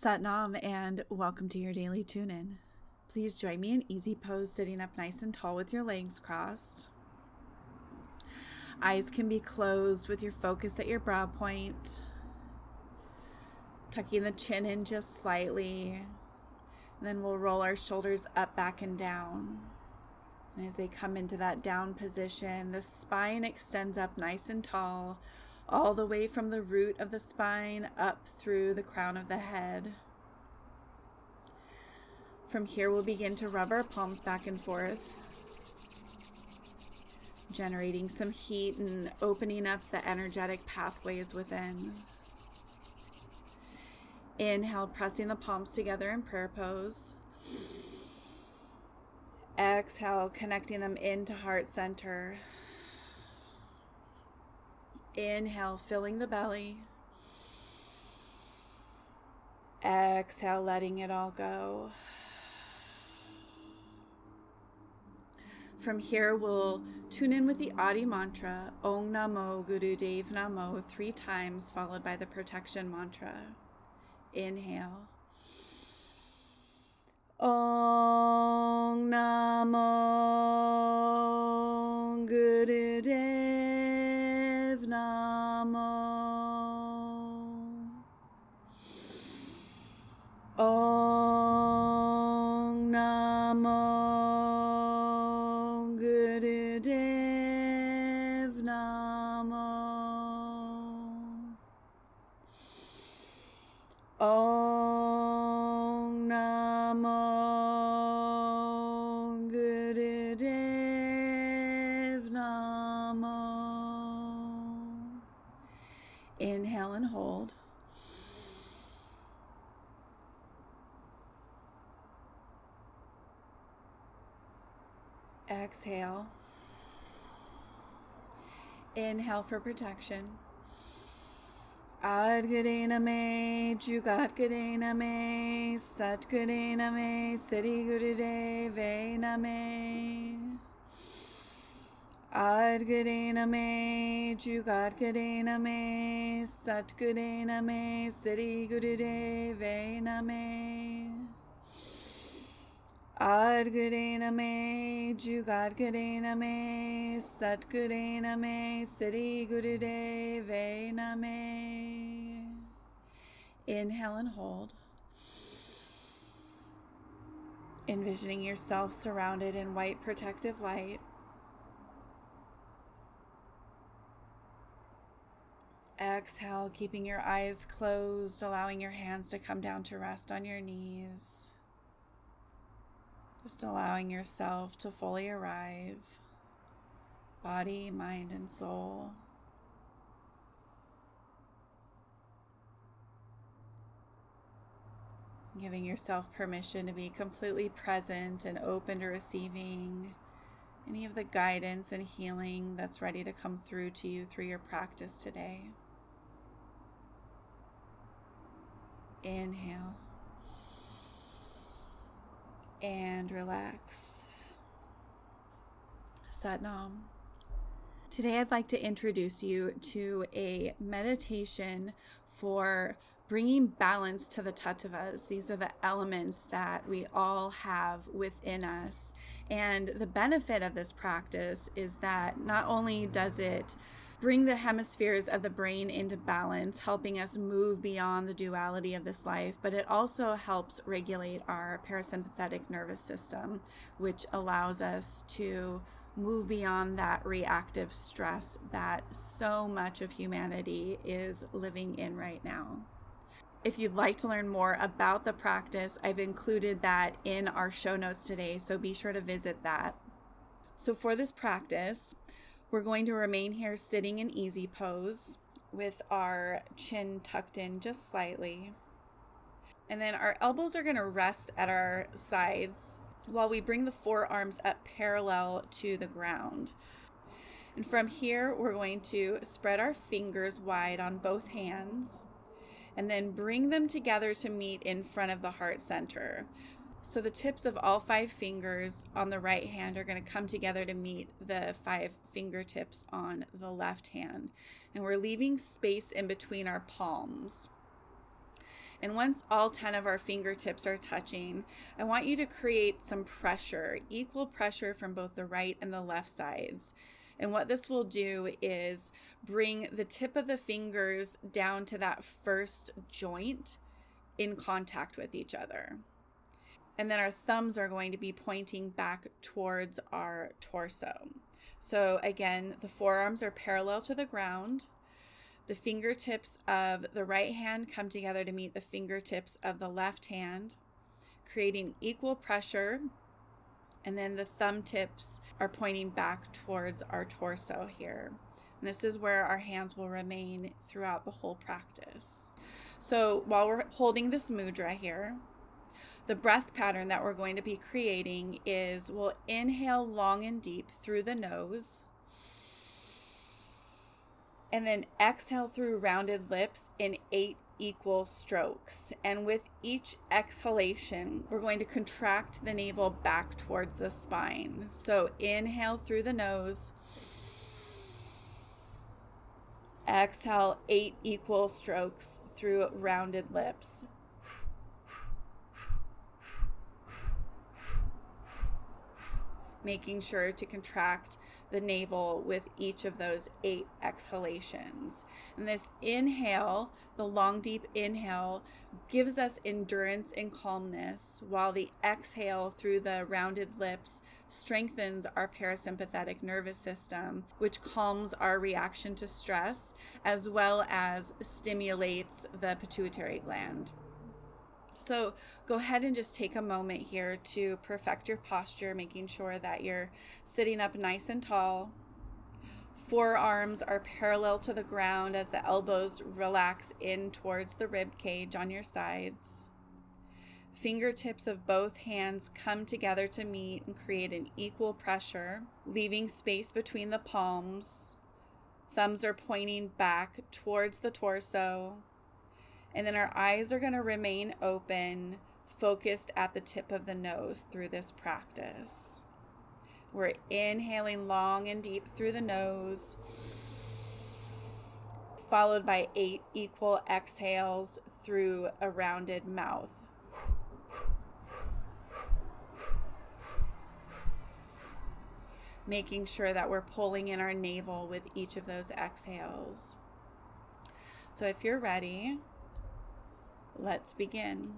Satnam and welcome to your daily tune in. Please join me in easy pose, sitting up nice and tall with your legs crossed. Eyes can be closed with your focus at your brow point. Tucking the chin in just slightly. And then we'll roll our shoulders up, back, and down. And as they come into that down position, the spine extends up nice and tall, all the way from the root of the spine up through the crown of the head. From here, we'll begin to rub our palms back and forth, generating some heat and opening up the energetic pathways within. Inhale, pressing the palms together in prayer pose. Exhale, connecting them into heart center. Inhale, filling the belly. Exhale, letting it all go. From here, we'll tune in with the Adi mantra, Om Namo Guru Dev Namo, three times, followed by the protection mantra. Inhale. Om Namo Guru Dev And hold. Exhale. Inhale for protection. Adgadena me, Jugatgadena me, Satgadena me, Siddhi Gurudevena me. Adgadena me, Jugatgadena me, Satgadena me, Siddhi Gurudevena me. Adgadena me, Jugadgadena me, Satgadena me, Siddhi Gurudevena me. Inhale and hold. Envisioning yourself surrounded in white protective light. Exhale, keeping your eyes closed, allowing your hands to come down to rest on your knees. Just allowing yourself to fully arrive, body, mind, and soul. Giving yourself permission to be completely present and open to receiving any of the guidance and healing that's ready to come through to you through your practice today. Inhale and relax. Satnam. Today, I'd like to introduce you to a meditation for bringing balance to the tattvas. These are the elements that we all have within us. And the benefit of this practice is that not only does it bring the hemispheres of the brain into balance, helping us move beyond the duality of this life, but it also helps regulate our parasympathetic nervous system, which allows us to move beyond that reactive stress that so much of humanity is living in right now. If you'd like to learn more about the practice, I've included that in our show notes today, so be sure to visit that. So, for this practice, we're going to remain here sitting in easy pose with our chin tucked in just slightly. And then our elbows are going to rest at our sides while we bring the forearms up parallel to the ground. And from here, we're going to spread our fingers wide on both hands and then bring them together to meet in front of the heart center. So the tips of all five fingers on the right hand are going to come together to meet the five fingertips on the left hand. And we're leaving space in between our palms. And once all 10 of our fingertips are touching, I want you to create some pressure, equal pressure from both the right and the left sides. And what this will do is bring the tip of the fingers down to that first joint in contact with each other. And then our thumbs are going to be pointing back towards our torso. So again, the forearms are parallel to the ground. The fingertips of the right hand come together to meet the fingertips of the left hand, creating equal pressure. And then the thumb tips are pointing back towards our torso here. And this is where our hands will remain throughout the whole practice. So while we're holding this mudra here, the breath pattern that we're going to be creating is we'll inhale long and deep through the nose and then exhale through rounded lips in eight equal strokes. And with each exhalation, we're going to contract the navel back towards the spine. So inhale through the nose. Exhale eight equal strokes through rounded lips. Making sure to contract the navel with each of those eight exhalations. And this inhale, the long, deep inhale, gives us endurance and calmness, while the exhale through the rounded lips strengthens our parasympathetic nervous system, which calms our reaction to stress as well as stimulates the pituitary gland. So go ahead and just take a moment here to perfect your posture, making sure that you're sitting up nice and tall. Forearms are parallel to the ground as the elbows relax in towards the rib cage on your sides. Fingertips of both hands come together to meet and create an equal pressure, leaving space between the palms. Thumbs are pointing back towards the torso. And then our eyes are going to remain open, focused at the tip of the nose through this practice. We're inhaling long and deep through the nose, followed by eight equal exhales through a rounded mouth. Making sure that we're pulling in our navel with each of those exhales. So, if you're ready, Let's begin.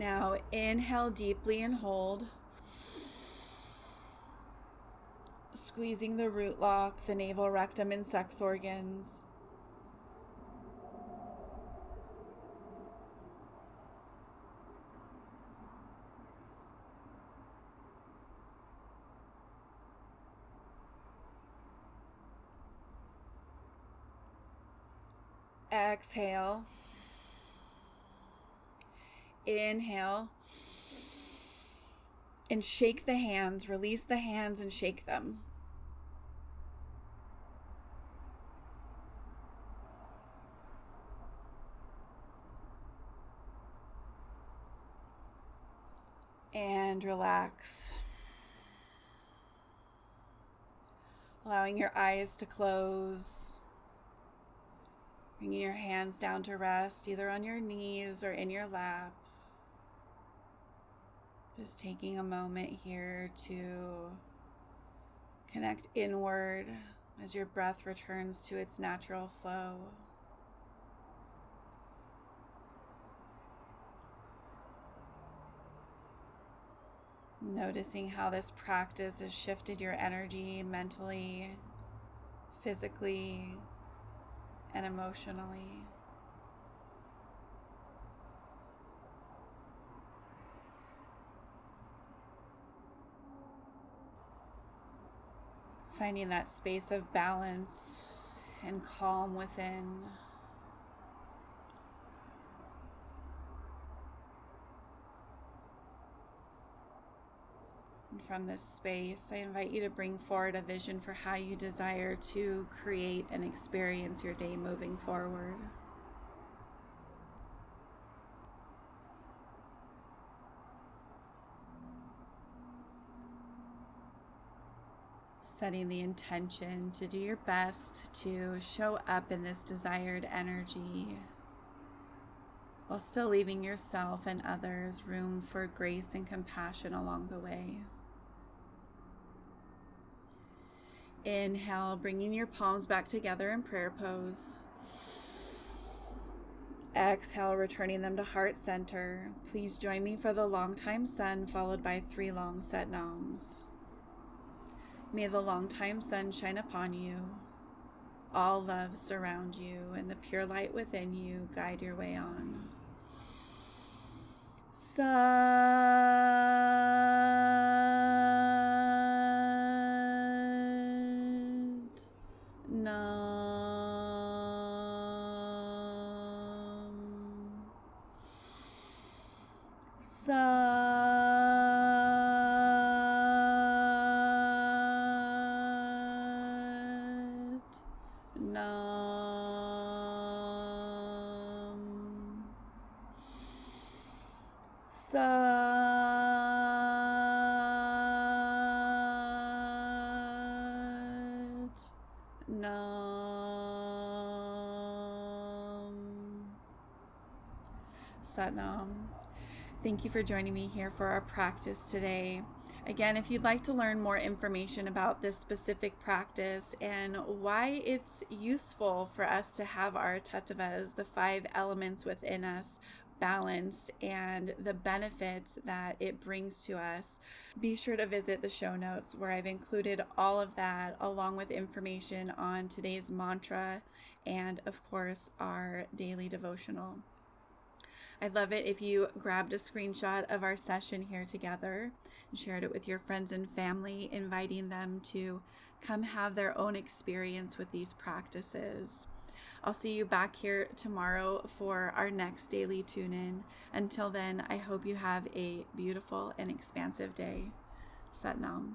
Now inhale deeply and hold. Squeezing the root lock, the navel, rectum, and sex organs. Exhale. Inhale. And shake the hands. Release the hands and shake them. And relax. Allowing your eyes to close. Bringing your hands down to rest either on your knees or in your lap. Just taking a moment here to connect inward as your breath returns to its natural flow. Noticing how this practice has shifted your energy mentally, physically, and emotionally. Finding that space of balance and calm within. And from this space, I invite you to bring forward a vision for how you desire to create and experience your day moving forward. Setting the intention to do your best to show up in this desired energy while still leaving yourself and others room for grace and compassion along the way. Inhale, bringing your palms back together in prayer pose. Exhale, returning them to heart center. Please join me for the long time sun, followed by three long Sat Nams. May the long time sun shine upon you. All love surround you, and the pure light within you guide your way on. Satnam. Thank you for joining me here for our practice today. Again, if you'd like to learn more information about this specific practice and why it's useful for us to have our tattvas, the five elements within us, balanced and the benefits that it brings to us, be sure to visit the show notes where I've included all of that along with information on today's mantra and, of course, our daily devotional. I'd love it if you grabbed a screenshot of our session here together and shared it with your friends and family, inviting them to come have their own experience with these practices. I'll see you back here tomorrow for our next daily tune in. Until then, I hope you have a beautiful and expansive day. Satnam.